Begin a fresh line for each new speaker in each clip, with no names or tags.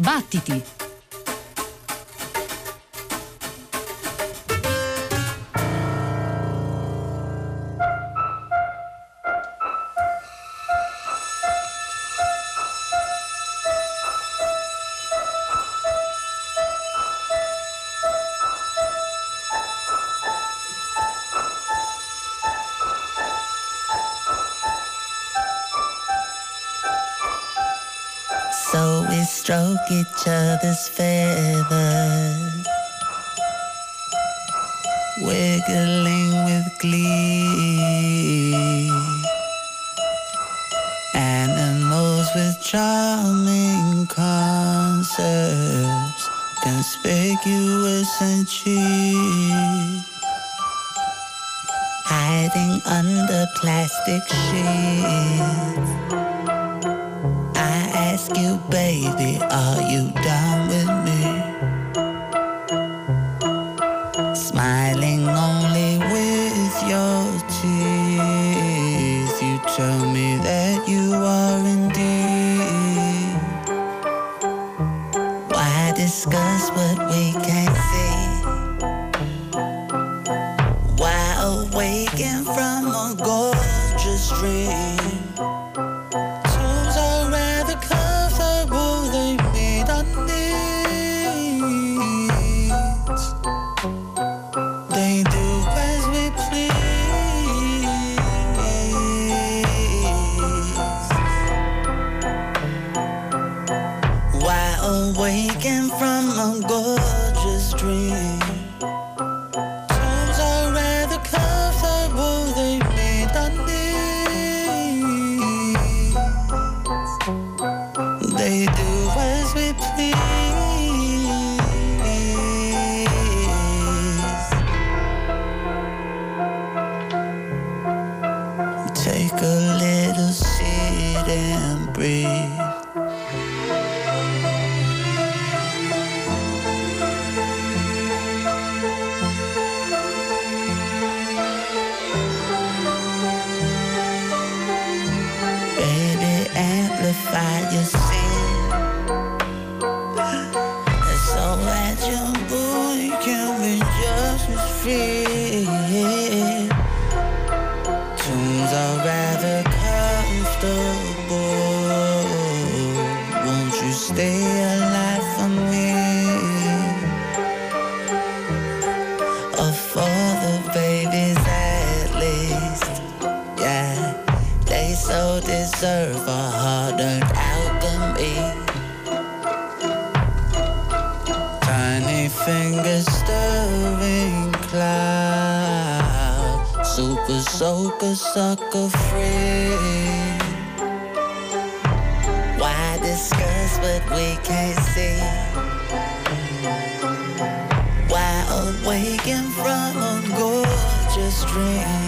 Battiti!
serve a hardened alchemy. Tiny fingers stirring clouds. Super soaker, sucker free. Why discuss what we can't see? Why awaken from a gorgeous dream?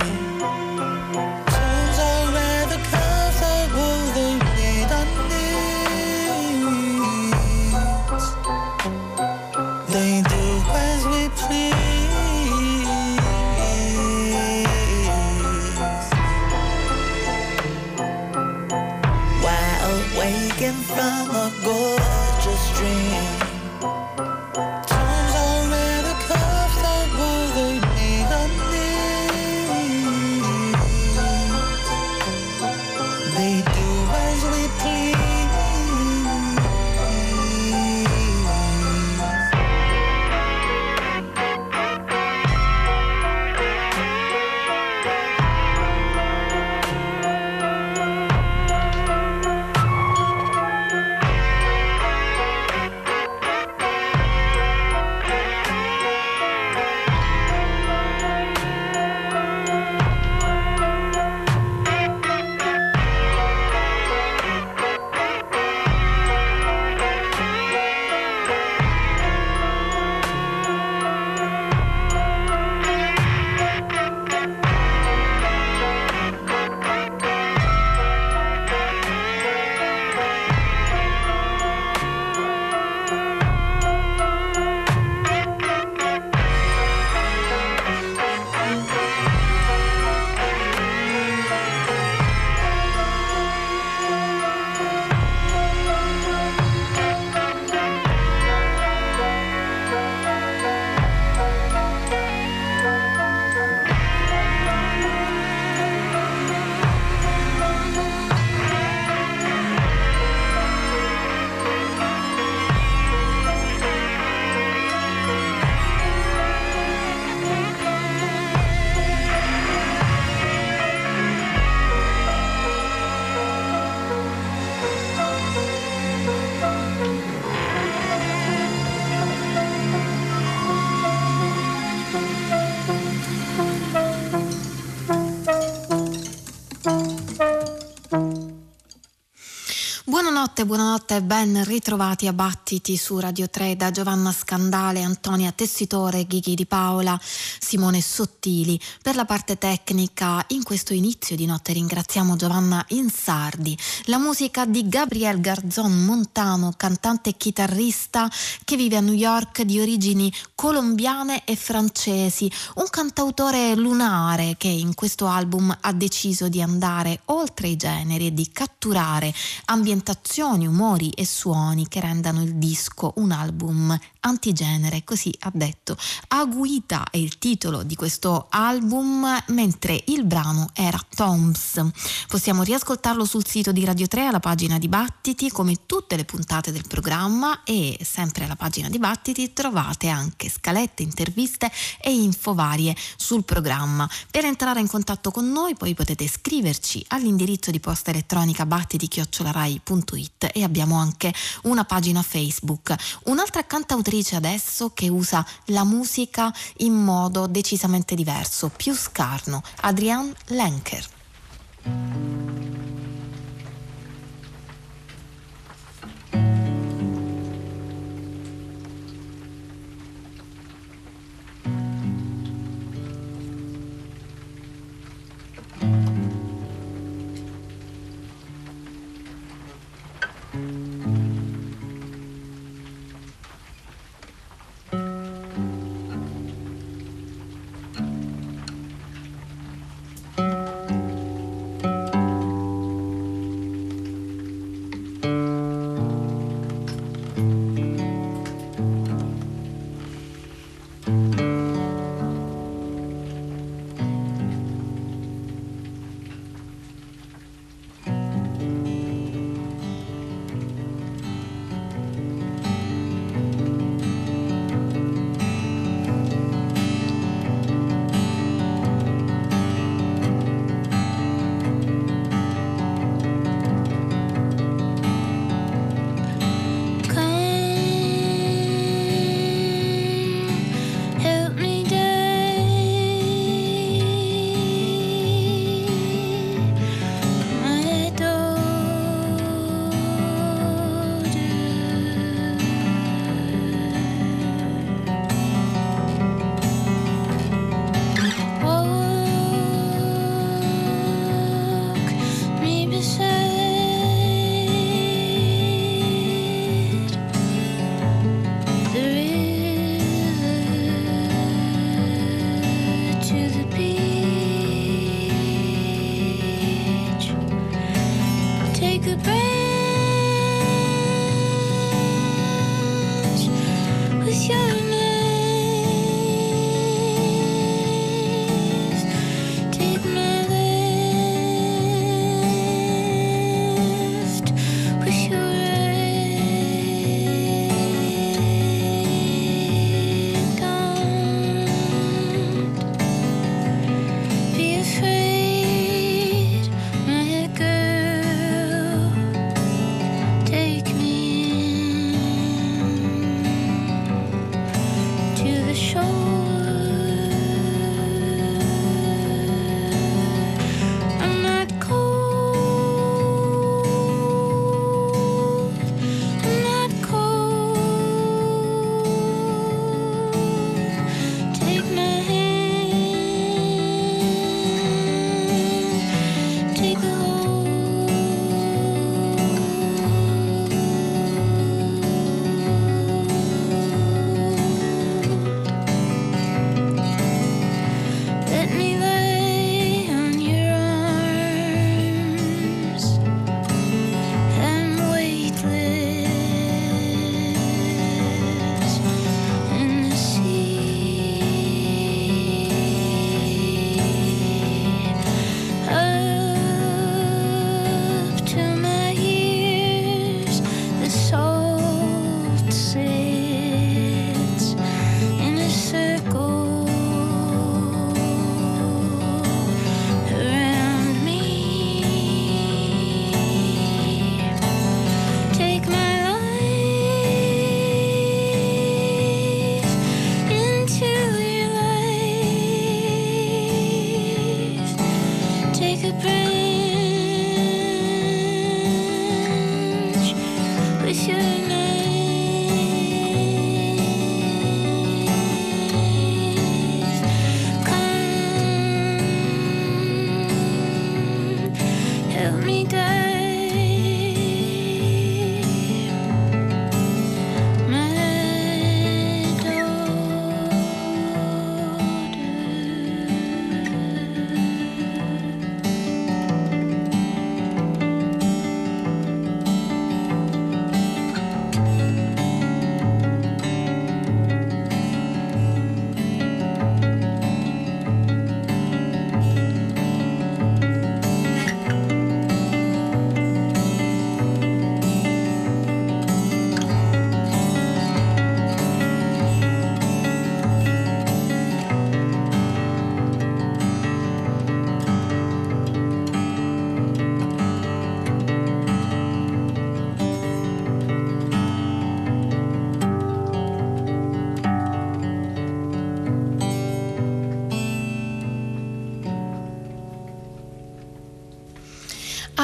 Buonanotte, buonanotte e ben ritrovati a Battiti su Radio 3 da Giovanna Scandale, Antonia Tessitore, Ghighi di Paola, Simone Sottili. Per la parte tecnica, in questo inizio di notte ringraziamo Giovanna Insardi. La musica di Gabriel Garzon Montano, cantante e chitarrista che vive a New York di origini colombiane e francesi, un cantautore lunare che in questo album ha deciso di andare oltre i generi e di catturare ambientazioni, umori e suoni che rendano il disco un album antigenere, così ha detto. Aguita è il titolo di questo album, mentre il brano era Toms. Possiamo riascoltarlo sul sito di Radio 3 alla pagina Dibattiti, come tutte le puntate del programma e sempre alla pagina Dibattiti trovate anche scalette, interviste e info varie sul programma. Per entrare in contatto con noi poi potete scriverci all'indirizzo di posta elettronica battiti.rai.it e abbiamo anche una pagina Facebook. Un'altra cantautrice un'attrice adesso che usa la musica in modo decisamente diverso, più scarno, Adrienne Lenker.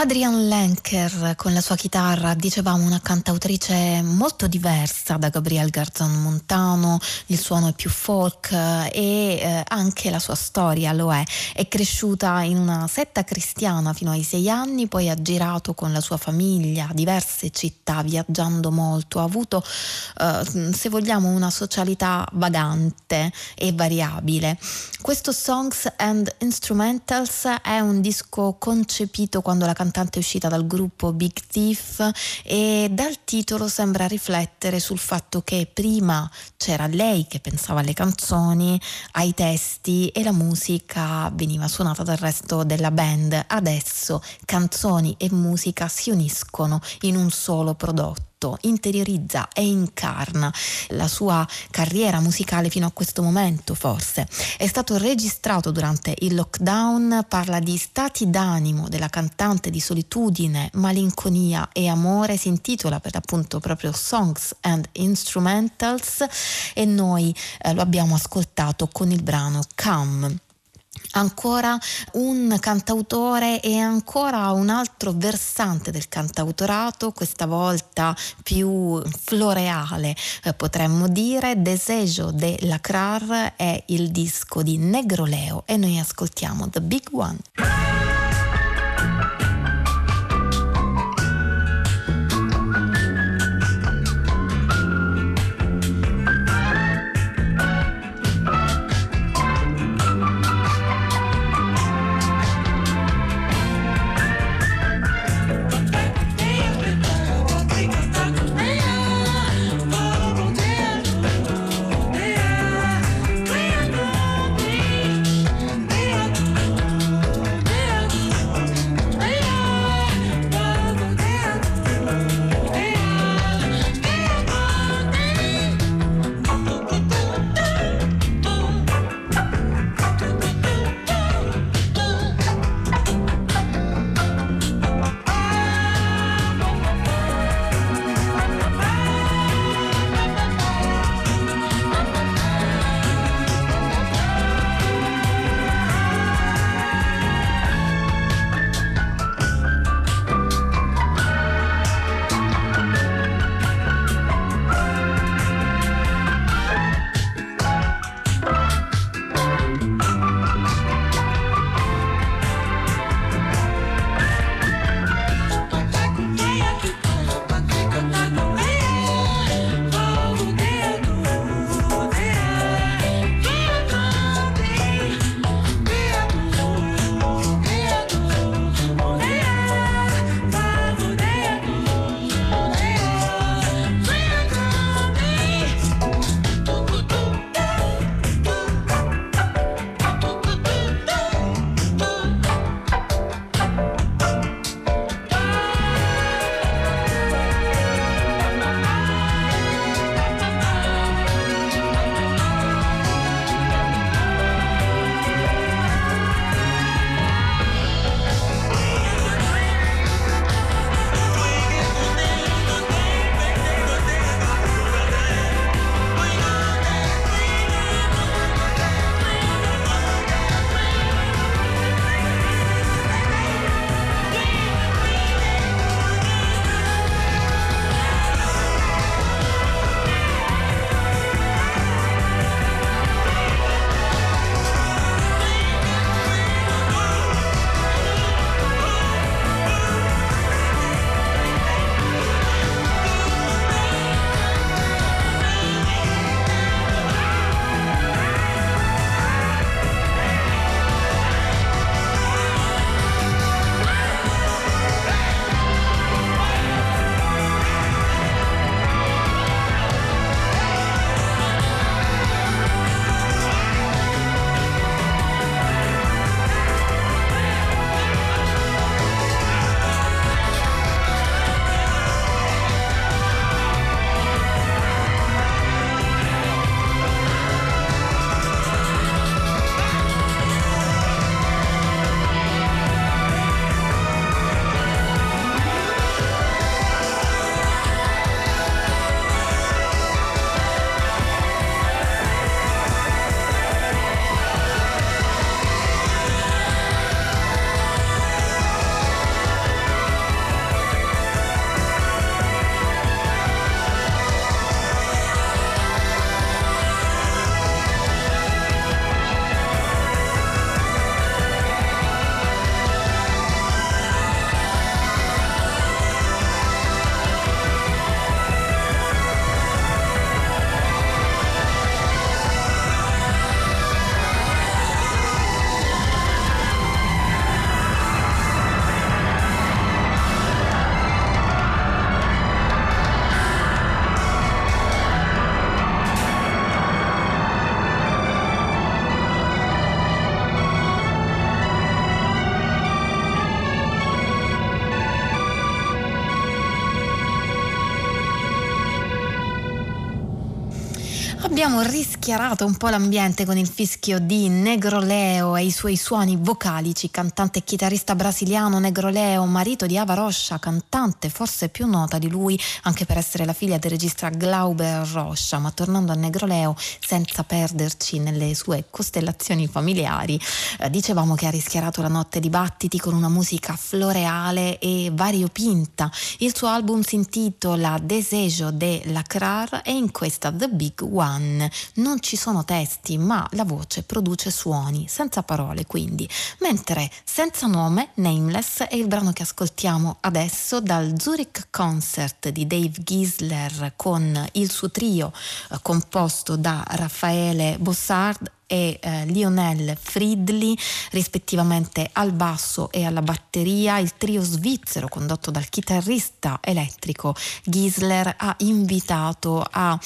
Adrian Lenker con la sua chitarra, dicevamo una cantautrice molto diversa da Gabriel Garzon Montano, il suono è più folk e eh, anche la sua storia lo è. È cresciuta in una setta cristiana fino ai sei anni, poi ha girato con la sua famiglia diverse città, viaggiando molto, ha avuto, eh, se vogliamo, una socialità vagante e variabile. Questo Songs and Instrumentals è un disco concepito quando la cantante è uscita dal gruppo Big Thief e dal titolo sembra riflettere sul fatto che prima c'era lei che pensava alle canzoni, ai testi e la musica veniva suonata dal resto della band. Adesso canzoni e musica si uniscono in un solo prodotto tutto, interiorizza e incarna la sua carriera musicale fino a questo momento forse. È stato registrato durante il lockdown, parla di stati d'animo della cantante di solitudine, malinconia e amore, si intitola per l'appunto proprio Songs and Instrumentals e noi eh, lo abbiamo ascoltato con il brano Come ancora un cantautore e ancora un altro versante del cantautorato, questa volta più floreale eh, potremmo dire, Desejo de Lacrar è il disco di Negroleo e noi ascoltiamo The Big One. Abbiamo rischiarato un po' l'ambiente con il fischio di Negroleo e i suoi suoni vocalici, cantante e chitarrista brasiliano Negroleo, marito di Ava Rocha, cantante forse più nota di lui anche per essere la figlia del regista Glauber Rocha, ma tornando a Negroleo senza perderci nelle sue costellazioni familiari, eh, dicevamo che ha rischiarato la notte di battiti con una musica floreale e variopinta. Il suo album si intitola Desejo de Lacrar e in questa The Big One One. Non ci sono testi, ma la voce produce suoni, senza parole quindi. Mentre Senza nome, Nameless, è il brano che ascoltiamo adesso dal Zurich Concert di Dave Gisler con il suo trio eh, composto da Raffaele Bossard e eh, Lionel Fridley rispettivamente al basso e alla batteria. Il trio svizzero condotto dal chitarrista elettrico Gisler ha invitato a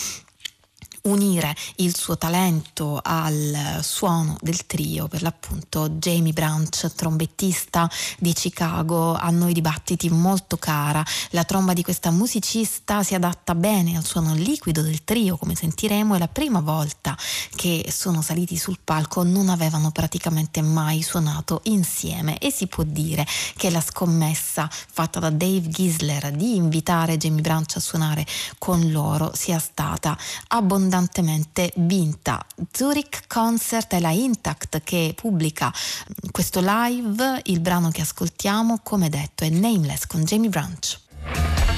unire il suo talento al suono del trio, per l'appunto Jamie Branch, trombettista di Chicago, a noi dibattiti molto cara. La tromba di questa musicista si adatta bene al suono liquido del trio, come sentiremo, è la prima volta che sono saliti sul palco non avevano praticamente mai suonato insieme e si può dire che la scommessa fatta da Dave Gisler di invitare Jamie Branch a suonare con loro sia stata abbondante abbondantemente vinta. Zurich Concert è la Intact che pubblica questo live, il brano che ascoltiamo come detto è Nameless con Jamie Branch.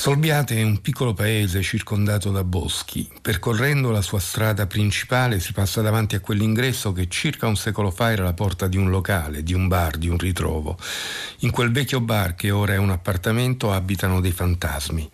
Solbiate è un piccolo paese circondato da boschi. Percorrendo la sua strada principale si passa davanti a quell'ingresso che circa un secolo fa era la porta di un locale, di un bar, di un ritrovo. In quel vecchio bar che ora è un appartamento abitano dei fantasmi.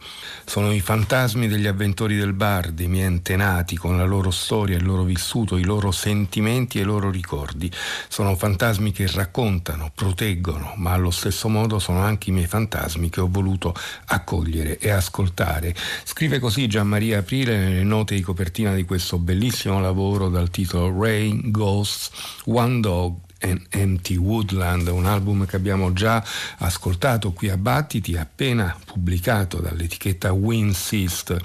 Sono i fantasmi degli avventori del bar, dei miei antenati, con la loro storia, il loro vissuto, i loro sentimenti e i loro ricordi. Sono fantasmi che raccontano, proteggono, ma allo stesso modo sono anche i miei fantasmi che ho voluto accogliere e ascoltare. Scrive così Gian Maria Aprile nelle note di copertina di questo bellissimo lavoro dal titolo Rain, Ghosts, One Dog, and Empty Woodland, un album che abbiamo già ascoltato qui a Battiti, appena pubblicato dall'etichetta Winsist,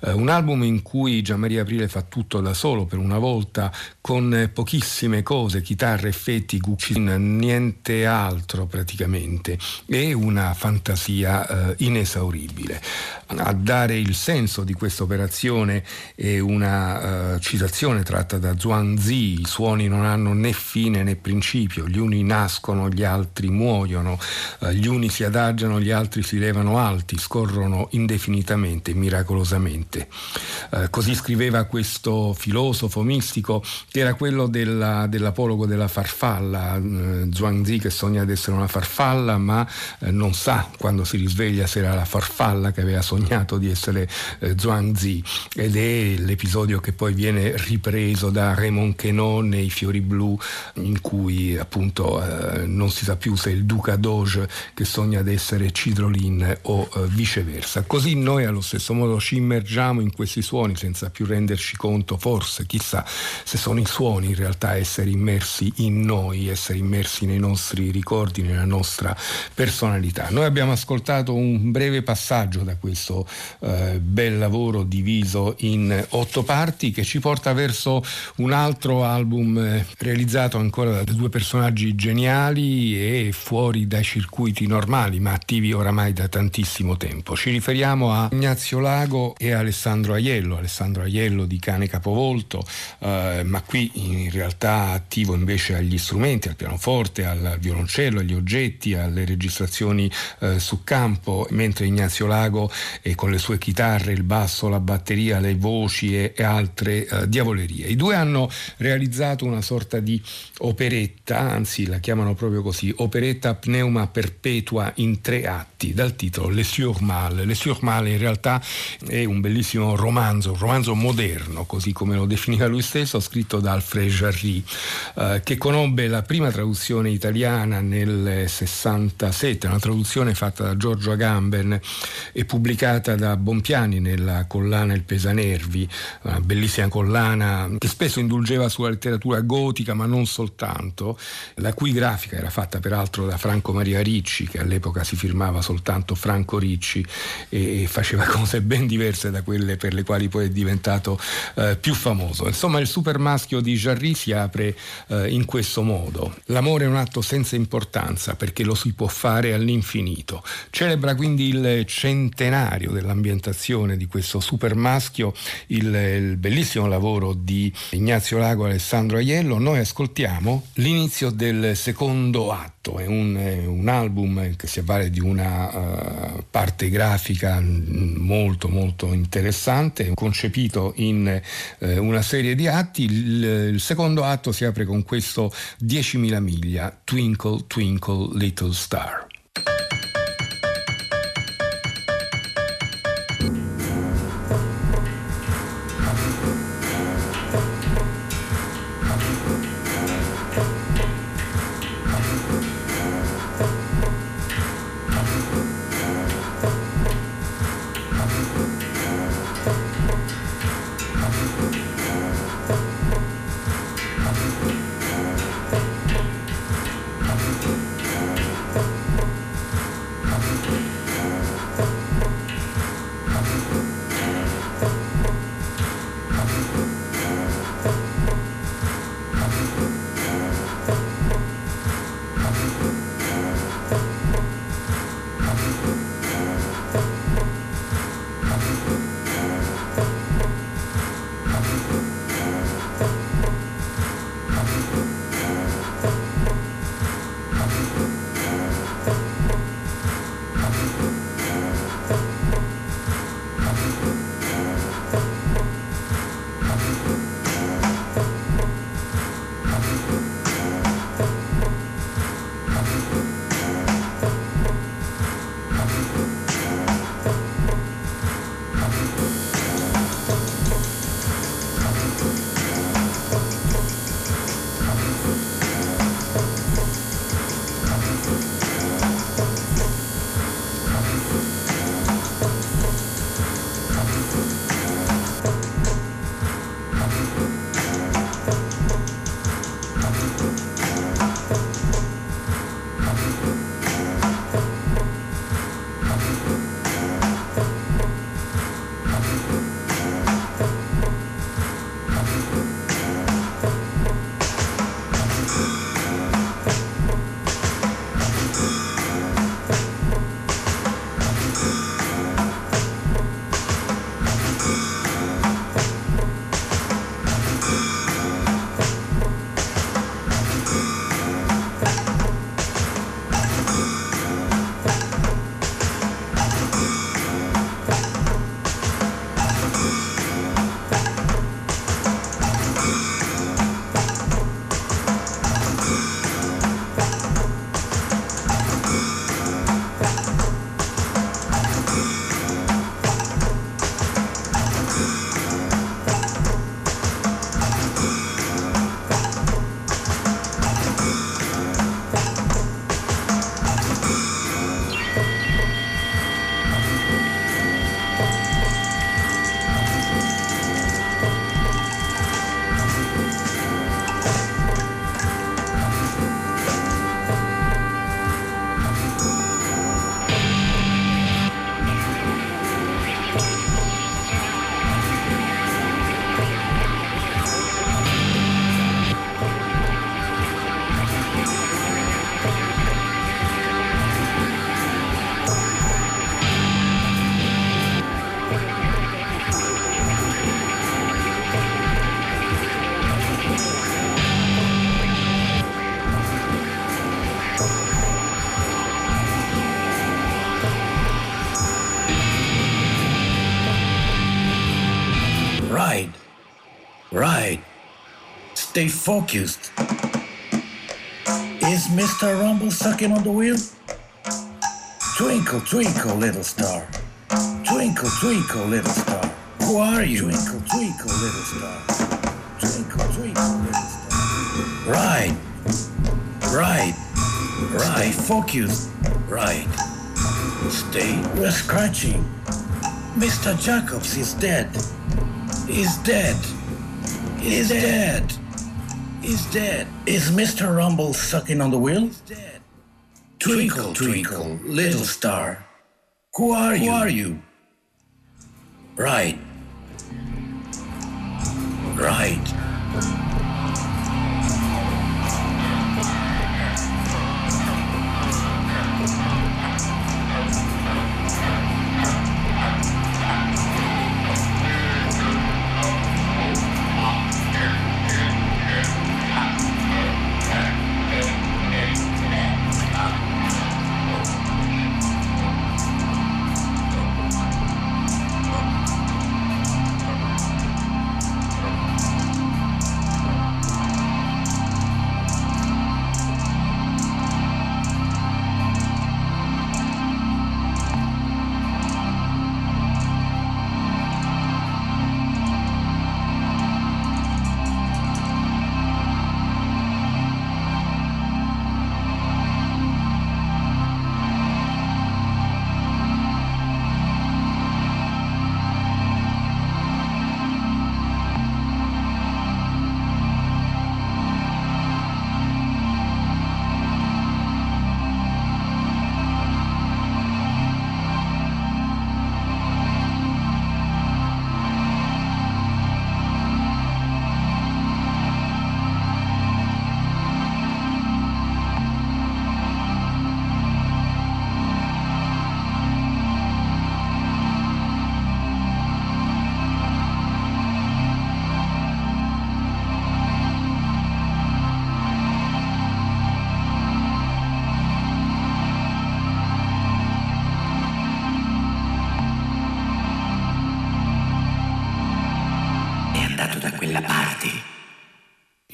eh, un album in cui Gianmaria Aprile fa tutto da solo per una volta con pochissime cose, chitarre, effetti, cucina, niente altro praticamente e una fantasia eh, inesauribile. A dare il senso di questa operazione è una uh, citazione tratta da Zhuangzi, i suoni non hanno né fine né principio, gli uni nascono, gli altri muoiono, uh, gli uni si adagiano, gli altri si levano alti, scorrono indefinitamente, miracolosamente. Uh, così scriveva questo filosofo mistico che era quello della, dell'apologo della farfalla, Zhuangzi che sogna di essere una farfalla ma non sa quando si risveglia se era la farfalla che aveva sognato sognato di essere eh, Zhuangzi ed è l'episodio che poi viene ripreso da Raymond Quenon nei Fiori Blu in cui appunto eh, non si sa più se è il Duca Doge che sogna di essere Cidrolin o eh, viceversa. Così noi allo stesso modo ci immergiamo in questi suoni senza più renderci conto, forse chissà se sono i suoni in realtà essere immersi in noi, essere immersi nei nostri ricordi, nella nostra personalità. Noi abbiamo ascoltato un breve passaggio da questo questo eh, bel lavoro diviso in otto parti che ci porta verso un altro album eh, realizzato ancora da due personaggi geniali e fuori dai circuiti normali ma attivi oramai da tantissimo tempo. Ci riferiamo a Ignazio Lago e Alessandro Aiello, Alessandro Aiello di Cane Capovolto, eh, ma qui in realtà attivo invece agli strumenti, al pianoforte, al violoncello, agli oggetti, alle registrazioni eh, su campo, mentre Ignazio Lago e con le sue chitarre, il basso, la batteria, le voci e, e altre eh, diavolerie. I due hanno realizzato una sorta di operetta, anzi la chiamano proprio così, operetta pneuma perpetua in tre atti, dal titolo Les Surmales. Les Surmales in realtà è un bellissimo romanzo, un romanzo moderno, così come lo definiva lui stesso, scritto da Alfred Jarry, eh, che conobbe la prima traduzione italiana nel 67, una traduzione fatta da Giorgio Agamben e pubblicata pubblicata da Bompiani nella collana Il Pesanervi, una bellissima collana che spesso indulgeva sulla letteratura gotica, ma non soltanto, la cui grafica era fatta peraltro da Franco Maria Ricci, che all'epoca si firmava soltanto Franco Ricci e faceva cose ben diverse da quelle per le quali poi è diventato eh, più famoso. Insomma, il super maschio di Jarry si apre eh, in questo modo. L'amore è un atto senza importanza perché lo si può fare all'infinito. Celebra quindi il centenario straordinario dell'ambientazione di questo super maschio, il, il bellissimo lavoro di Ignazio Lago e Alessandro Aiello. Noi ascoltiamo l'inizio del secondo atto, è un, un album che si avvale di una uh, parte grafica molto molto interessante, concepito in uh, una serie di atti. Il, il secondo atto si apre con questo 10.000 miglia, Twinkle Twinkle Little Star.
Stay focused. Is Mr. Rumble sucking on the wheel? Twinkle, twinkle, little star. Twinkle, twinkle, little star. Who are you? Twinkle, twinkle, little star. Twinkle, twinkle, little star. Right. Right. Right. Stay focused. Right. Stay. We're scratching. Mr. Jacobs is dead. He's dead. He's dead. He's dead. Is Mr. Rumble sucking on the wheel? He's dead. Twinkle, twinkle, little star. Who are you? Who are you? Right. Right.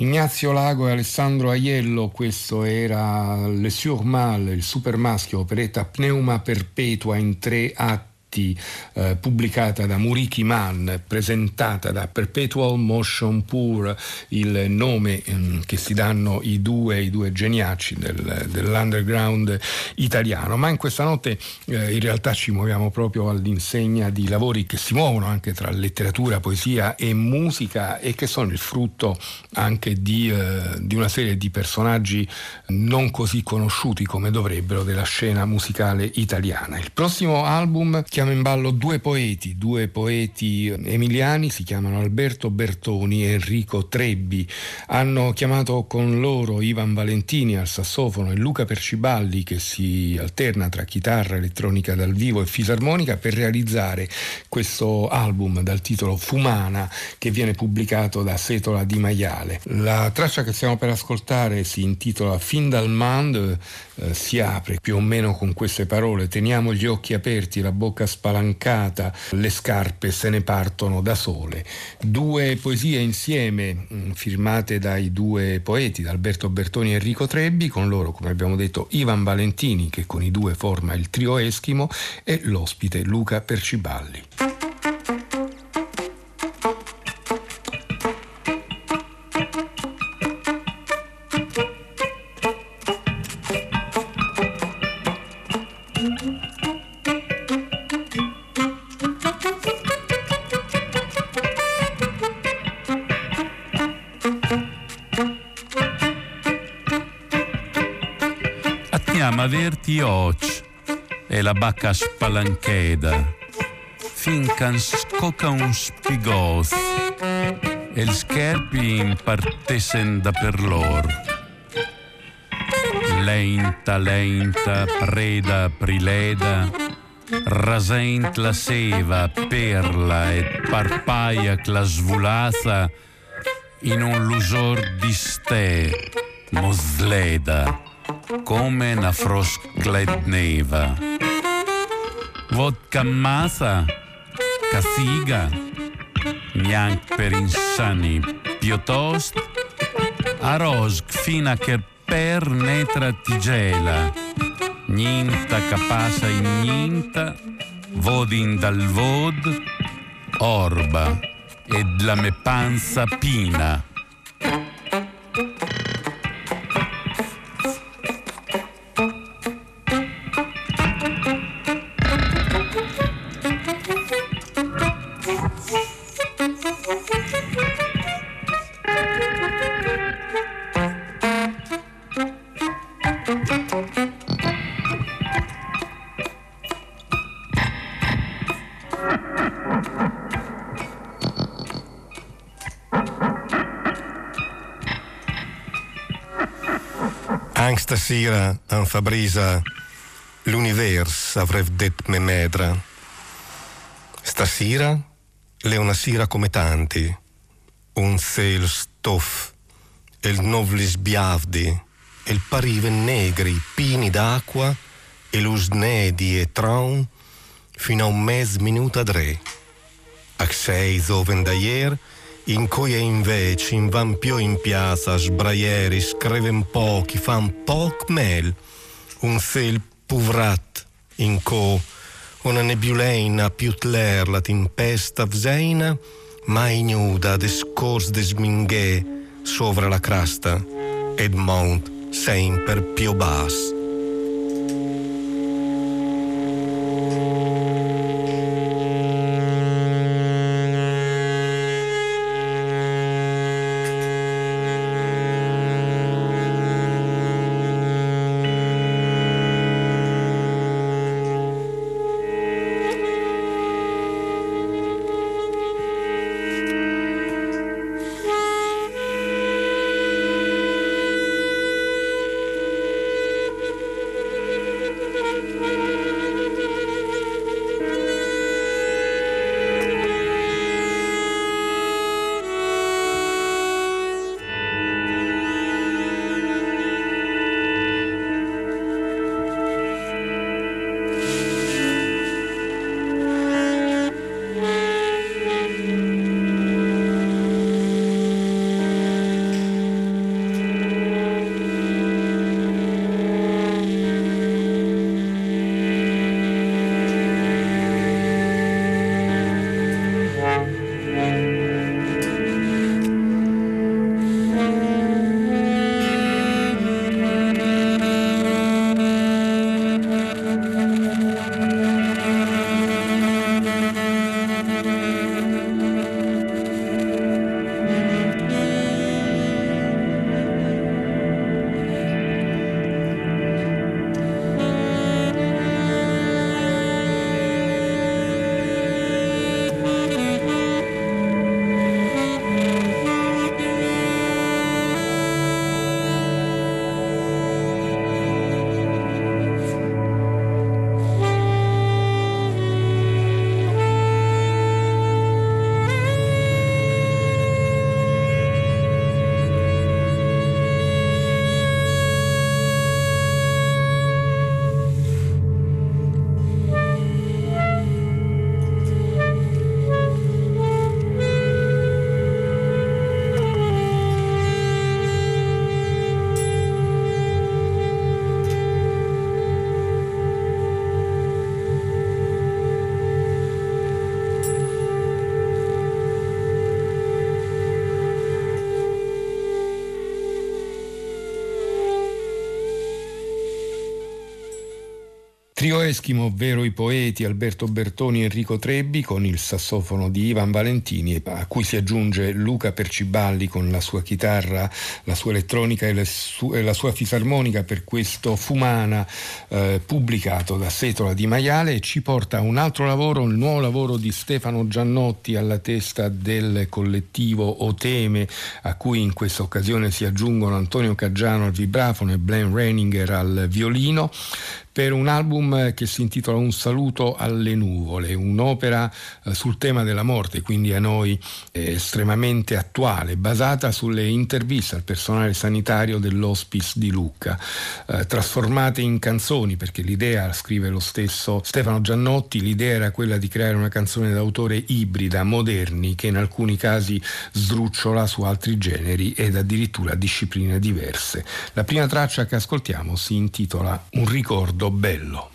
Ignazio Lago e Alessandro Aiello, questo era Le Surmal, il super maschio, operetta Pneuma Perpetua in tre atti eh, pubblicata da Muriki Mann, presentata da Perpetual Motion Pure, il nome eh, che si danno i due, i due geniaci del, dell'underground italiano. Ma in questa notte eh, in realtà ci muoviamo proprio all'insegna di lavori che si muovono anche tra letteratura, poesia e musica e che sono il frutto anche di, eh, di una serie di personaggi non così conosciuti come dovrebbero della scena musicale italiana. Il prossimo album chiama mettiamo in ballo due poeti, due poeti emiliani, si chiamano Alberto Bertoni e Enrico Trebbi. Hanno chiamato con loro Ivan Valentini al sassofono e Luca Perciballi che si alterna tra chitarra elettronica dal vivo e fisarmonica per realizzare questo album dal titolo Fumana che viene pubblicato da Setola di Maiale. La traccia che stiamo per ascoltare si intitola Fin dal Mand, eh, si apre più o meno con queste parole: Teniamo gli occhi aperti, la bocca spalancata, le scarpe se ne partono da sole. Due poesie insieme mm, firmate dai due poeti, da Alberto Bertoni e Enrico Trebbi, con loro, come abbiamo detto, Ivan Valentini, che con i due forma il trio Eschimo, e l'ospite Luca Perciballi.
Oci e la bacca spalancheda, fincan scocca un spigos e il scherpi impartesen da per lor. Lenta, lenta, preda, prileda, rasent la seva, perla e parpaia la svulata in un lusor di ste, mosleda come na froskledneva. Vodka masa, kasiga, neanche per insani, piuttosto a rosc fino a che per netra tigela, ninta capassa in ninta, vodin dal vod, orba, ed la me panza pina.
Stasera an Fabrisa l'univers avrebbe detto me medra. Stasera è una sera come tanti, un cielo stoff, il novlis biavdi, il parive negri pini d'acqua e lo snedi e traun fino a un mezzo minuto a tre. A sei zoven da ieri in cui invece in van più in piazza sbraieri scriven pochi, fan poc mel, un sel puvrat in co, una nebulena più tler la tempesta vzeina, ma ignuda de scors de sminghe sovra la crasta, ed mount sempre più bas.
Trio Eschimo, ovvero i poeti Alberto Bertoni e Enrico Trebbi con il sassofono di Ivan Valentini, a cui si aggiunge Luca Perciballi con la sua chitarra, la sua elettronica e, su- e la sua fisarmonica per questo Fumana eh, pubblicato da Setola di Maiale. E ci porta a un altro lavoro, il nuovo lavoro di Stefano Giannotti alla testa del collettivo Oteme, a cui in questa occasione si aggiungono Antonio Caggiano al vibrafono e Blaine Reininger al violino per un album che si intitola Un saluto alle nuvole, un'opera eh, sul tema della morte, quindi a noi estremamente attuale, basata sulle interviste al personale sanitario dell'hospice di Lucca, eh, trasformate in canzoni, perché l'idea, scrive lo stesso Stefano Giannotti, l'idea era quella di creare una canzone d'autore ibrida, moderni, che in alcuni casi sdrucciola su altri generi ed addirittura discipline diverse. La prima traccia che ascoltiamo si intitola Un ricordo bello.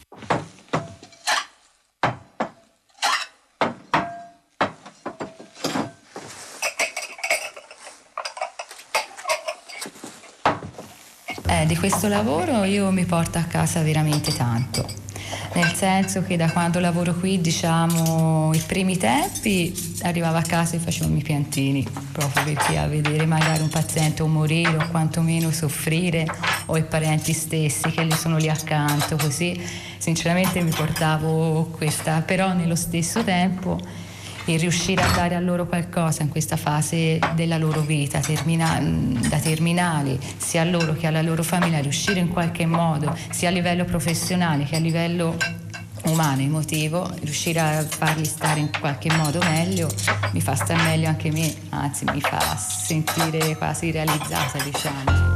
Eh, di questo lavoro io mi porto a casa veramente tanto nel senso che da quando lavoro qui, diciamo, i primi tempi arrivavo a casa e facevo i piantini, proprio perché a vedere magari un paziente o morire o quantomeno soffrire o i parenti stessi che gli sono lì accanto, così sinceramente mi portavo questa, però nello stesso tempo il riuscire a dare a loro qualcosa in questa fase della loro vita termina- da terminali, sia a loro che alla loro famiglia, riuscire in qualche modo, sia a livello professionale che a livello umano, emotivo, riuscire a farli stare in qualche modo meglio, mi fa stare meglio anche me, anzi mi fa sentire quasi realizzata, diciamo.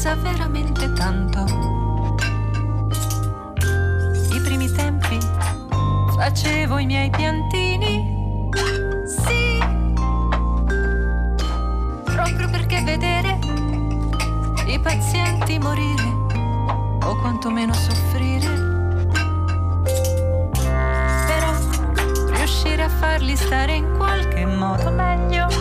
pesa veramente tanto. I primi tempi facevo i miei piantini, sì, proprio perché vedere i pazienti morire
o quantomeno soffrire. Però riuscire a farli stare in qualche modo meglio.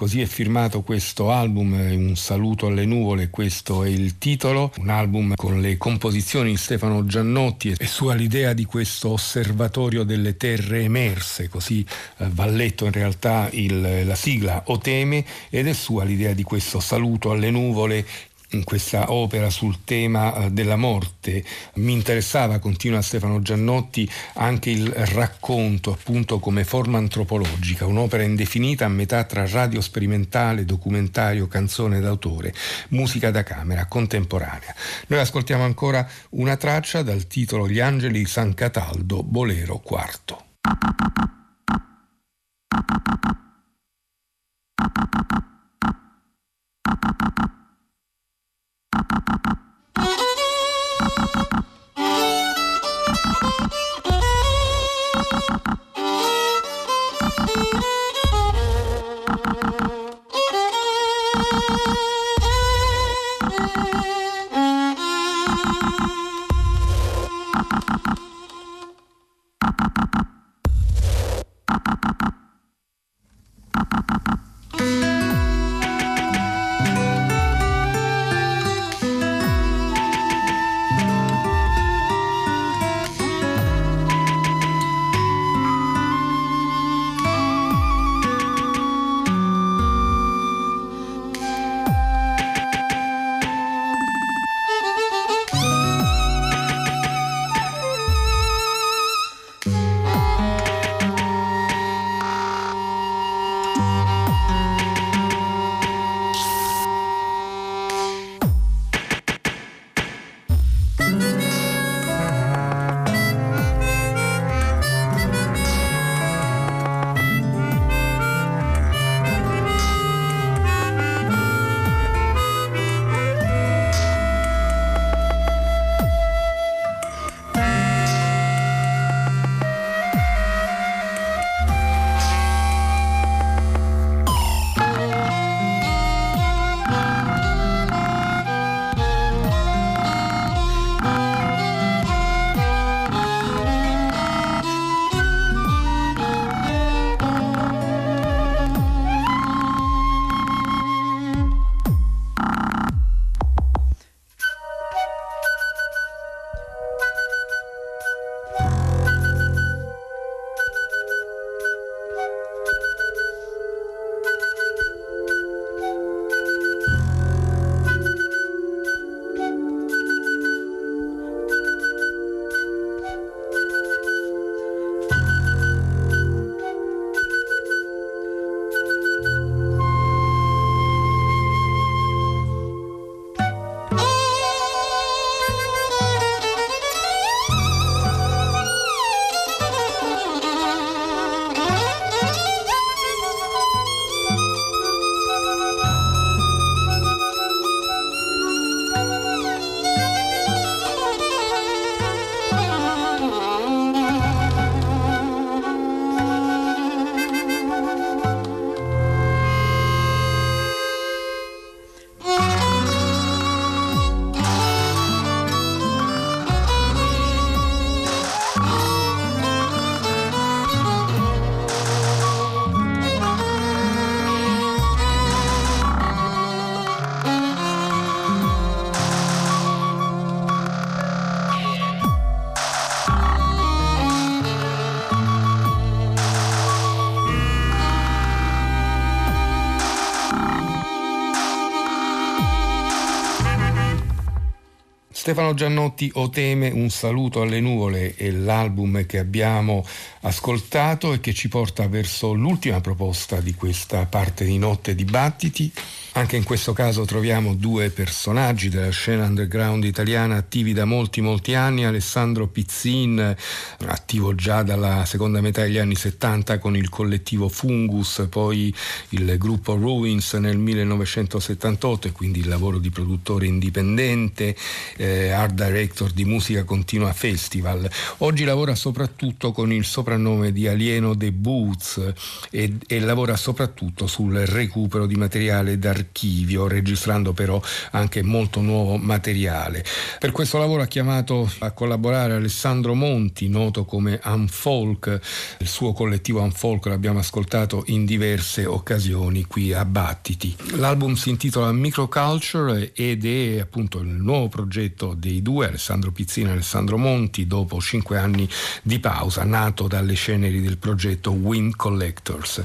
Così è firmato questo album, Un saluto alle nuvole, questo è il titolo, un album con le composizioni di Stefano Giannotti e su all'idea di questo osservatorio delle terre emerse, così eh, va letto in realtà il, la sigla O teme ed è sua l'idea di questo saluto alle nuvole questa opera sul tema eh, della morte. Mi interessava, continua Stefano Giannotti, anche il racconto appunto come forma antropologica, un'opera indefinita a metà tra radio sperimentale, documentario, canzone d'autore, musica da camera, contemporanea. Noi ascoltiamo ancora una traccia dal titolo Gli angeli di San Cataldo, Bolero IV. Stefano Giannotti O teme, un saluto alle nuvole è l'album che abbiamo ascoltato e che ci porta verso l'ultima proposta di questa parte di Notte Dibattiti. Anche in questo caso troviamo due personaggi della scena underground italiana attivi da molti molti anni, Alessandro Pizzin, attivo già dalla seconda metà degli anni 70 con il collettivo Fungus, poi il gruppo Ruins nel 1978 e quindi il lavoro di produttore indipendente, eh, art director di Musica Continua Festival. Oggi lavora soprattutto con il soprannome di Alieno The Boots e, e lavora soprattutto sul recupero di materiale d'archivio archivio, registrando però anche molto nuovo materiale. Per questo lavoro ha chiamato a collaborare Alessandro Monti, noto come Unfolk, il suo collettivo Unfolk l'abbiamo ascoltato in diverse occasioni qui a Battiti. L'album si intitola Microculture ed è appunto il nuovo progetto dei due, Alessandro Pizzino e Alessandro Monti, dopo cinque anni di pausa, nato dalle ceneri del progetto Wind Collectors.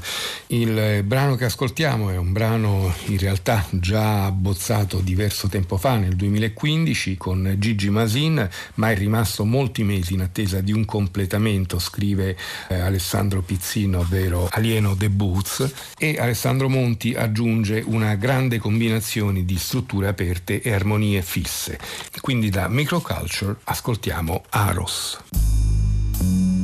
Il brano che ascoltiamo è un brano in realtà già abbozzato diverso tempo fa, nel 2015, con Gigi Masin, ma è rimasto molti mesi in attesa di un completamento, scrive eh, Alessandro Pizzino, ovvero Alieno The Boots, e Alessandro Monti aggiunge una grande combinazione di strutture aperte e armonie fisse. Quindi da Microculture ascoltiamo Aros.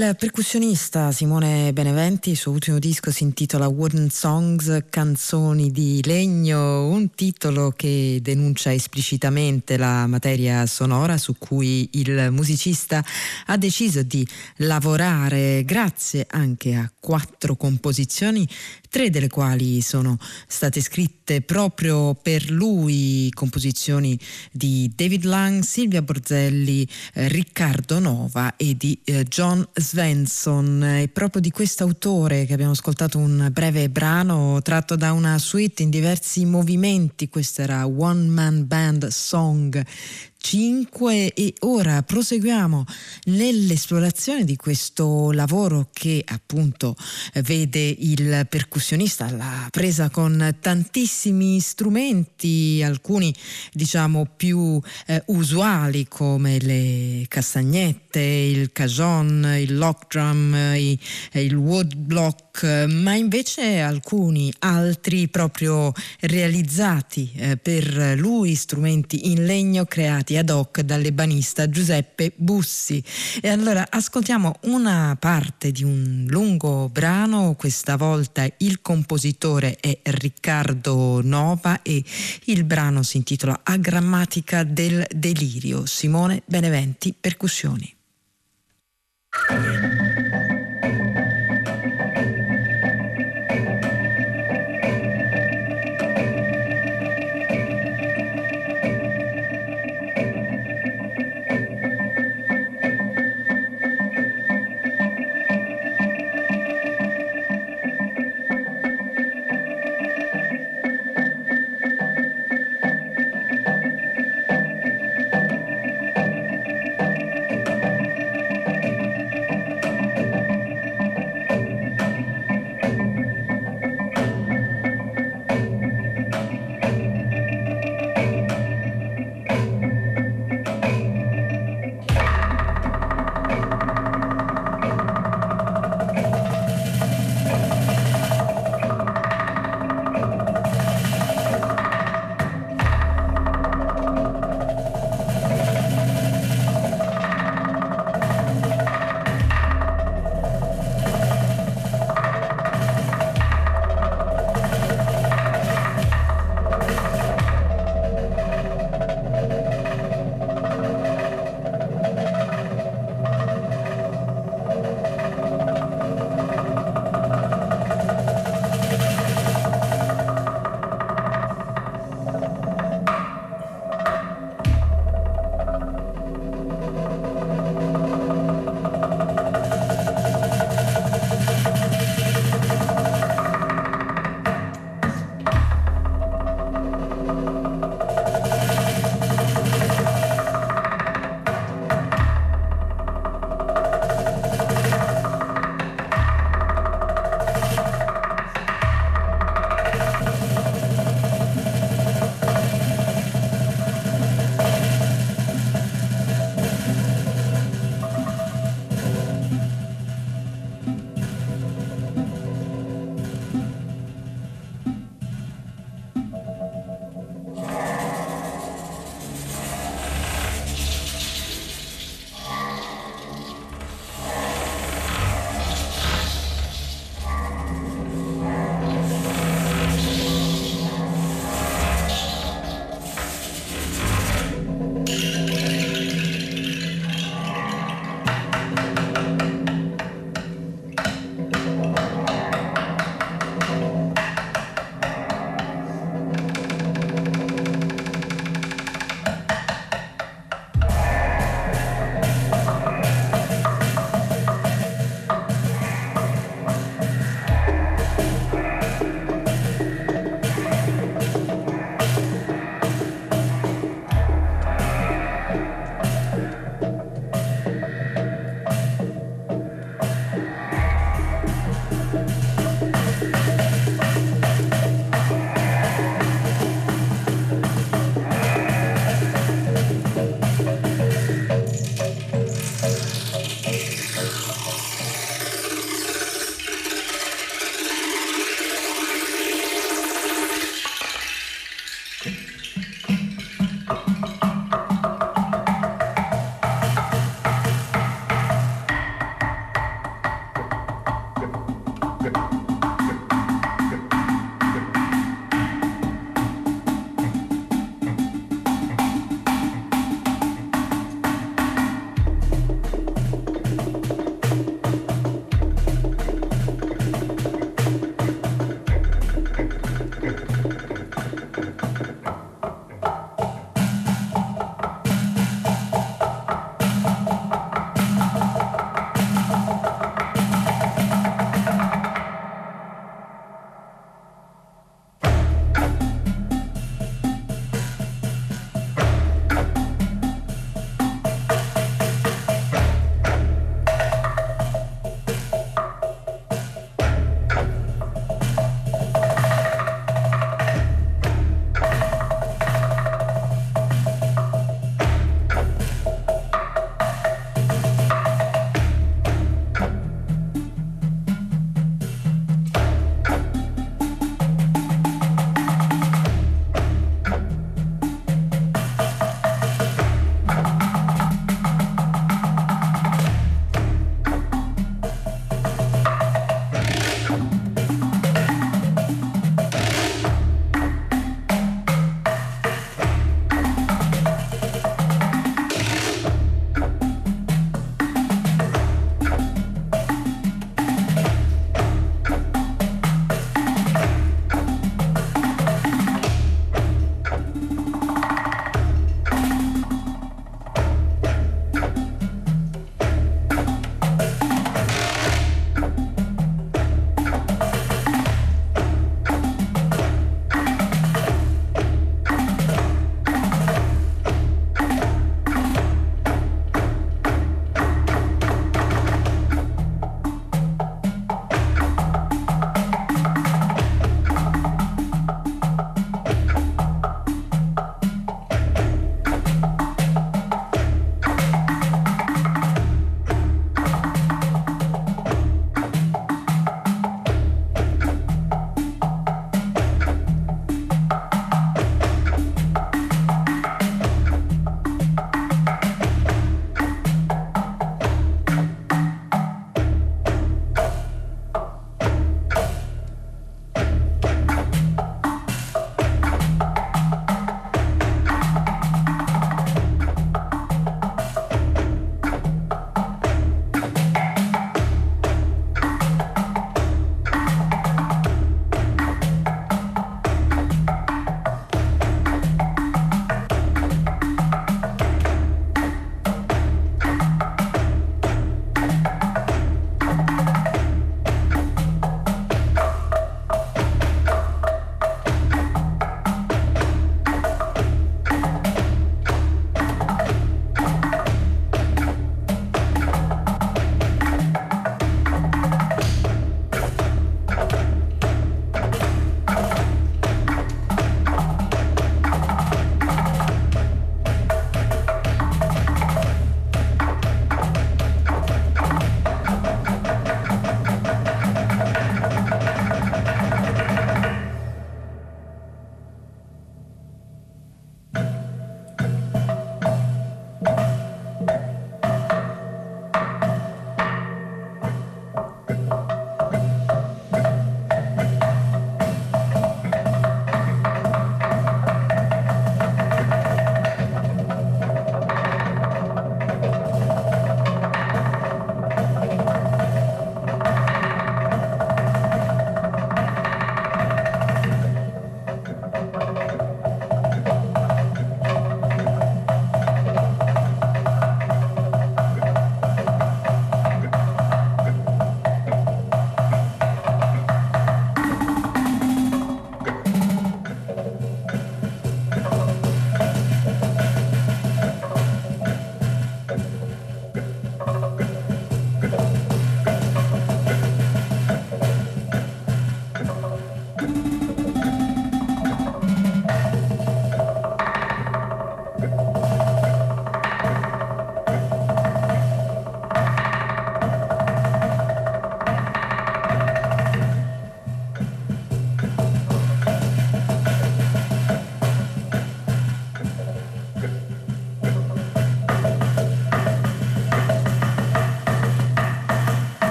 Il percussionista Simone Beneventi, il suo ultimo disco si intitola Wooden Songs, canzoni di legno, un titolo che denuncia esplicitamente la materia sonora su cui il musicista ha deciso di lavorare grazie anche a quattro composizioni tre delle quali sono state scritte proprio per lui, composizioni di David Lang, Silvia Borzelli, eh, Riccardo Nova e di eh, John Svensson. E proprio di questo autore che abbiamo ascoltato un breve brano tratto da una suite in diversi movimenti, questa era One Man Band Song 5 e ora proseguiamo nell'esplorazione di questo lavoro che appunto vede il percussionista alla presa con tantissimi strumenti, alcuni diciamo più eh, usuali come le castagnette, il cajon, il lock drum, i, il woodblock, ma invece alcuni altri proprio realizzati eh, per lui, strumenti in legno creati creati ad hoc dall'ebanista Giuseppe Bussi. E allora ascoltiamo una parte di un lungo brano, questa volta il compositore è Riccardo Nova e il brano si intitola A grammatica del delirio. Simone Beneventi, percussioni.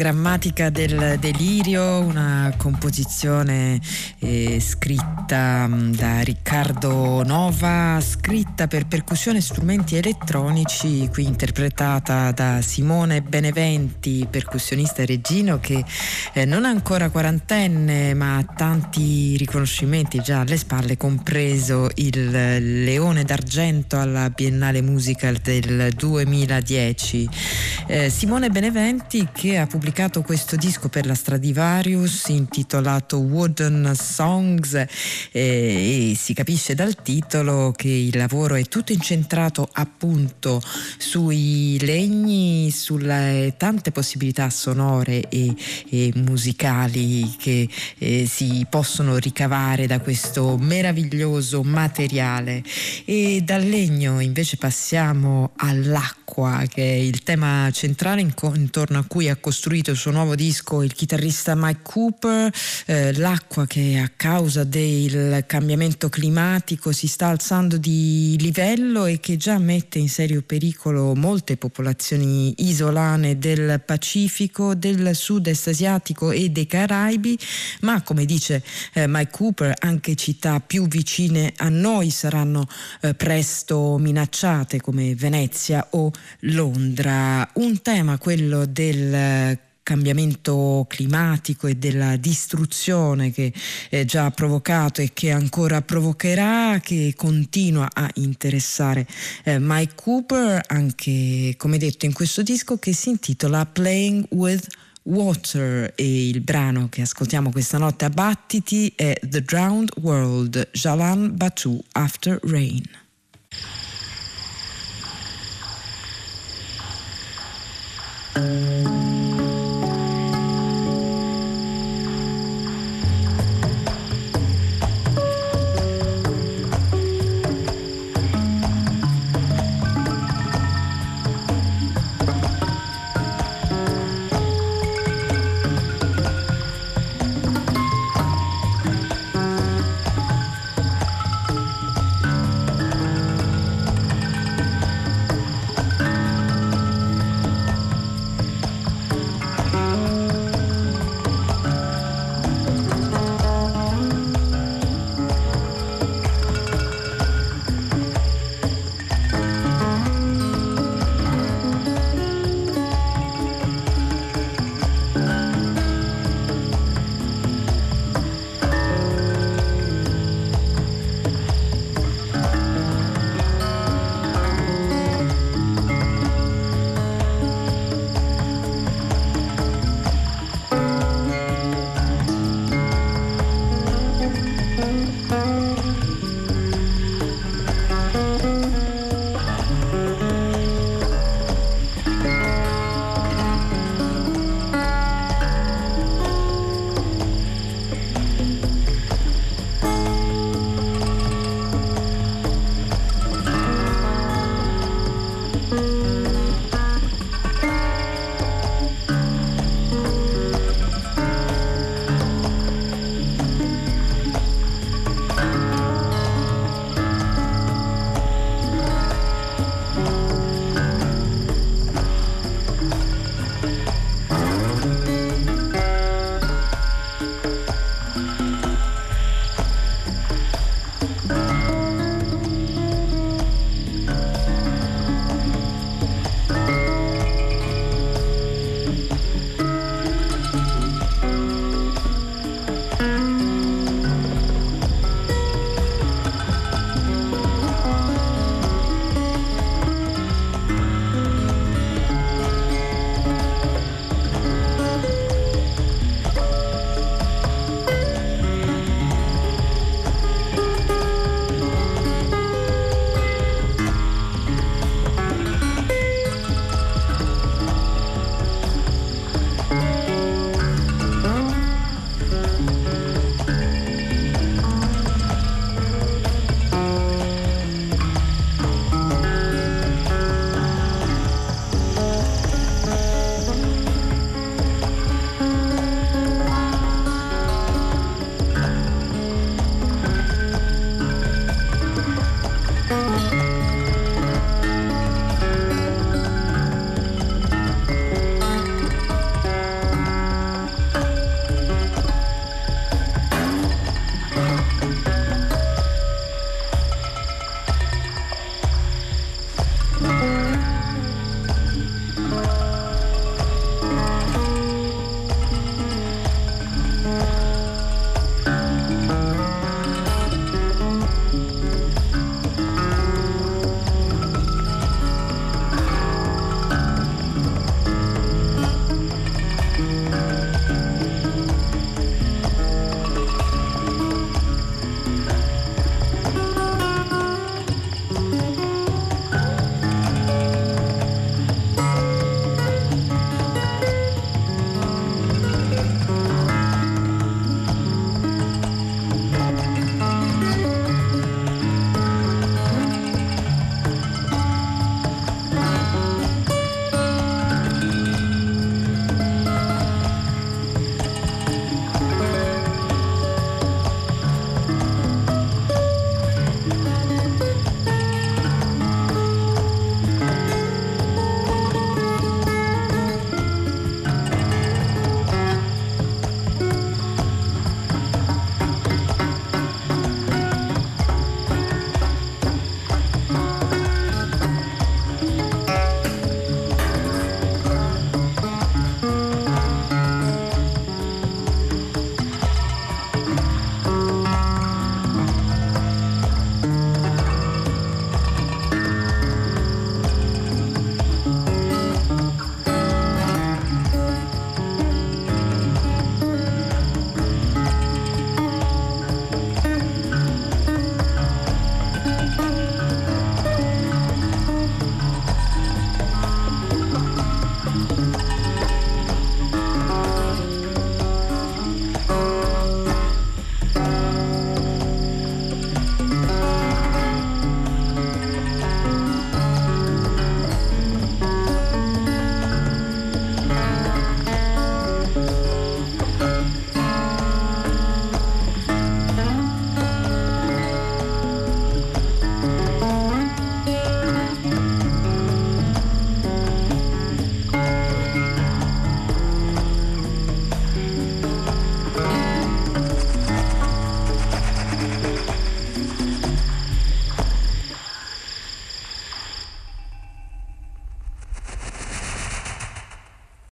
Grammatica del delirio, una composizione eh, scritta mm, da Riccardo Nova, scritta per percussione e strumenti elettronici, qui interpretata da Simone Beneventi, percussionista regino che eh, non è ancora quarantenne ma ha tanti riconoscimenti già alle spalle, compreso il Leone d'Argento alla Biennale Musical del 2010. Eh, Simone Beneventi che ha pubblicato questo disco per la Stradivarius intitolato Wooden Songs eh, e si capisce dal titolo che il lavoro è tutto incentrato appunto sui legni, sulle tante possibilità sonore e, e musicali che eh, si possono ricavare da questo meraviglioso materiale. E dal legno invece passiamo all'acqua che è il tema centrale intorno a cui ha costruito il suo nuovo disco il chitarrista Mike Cooper, eh, l'acqua che a causa del cambiamento climatico si sta alzando di livello e che già mette in serio pericolo molte popolazioni isolane del Pacifico, del sud-est asiatico e dei Caraibi, ma come dice eh, Mike Cooper anche città più vicine a noi saranno eh, presto minacciate come Venezia o Londra. Un tema, quello del cambiamento climatico e della distruzione che eh, già provocato e che ancora provocherà, che continua a interessare eh, Mike Cooper, anche come detto in questo disco che si intitola Playing with Water e il brano che ascoltiamo questa notte a Battiti è The Drowned World, Jalan Batu After Rain. Thank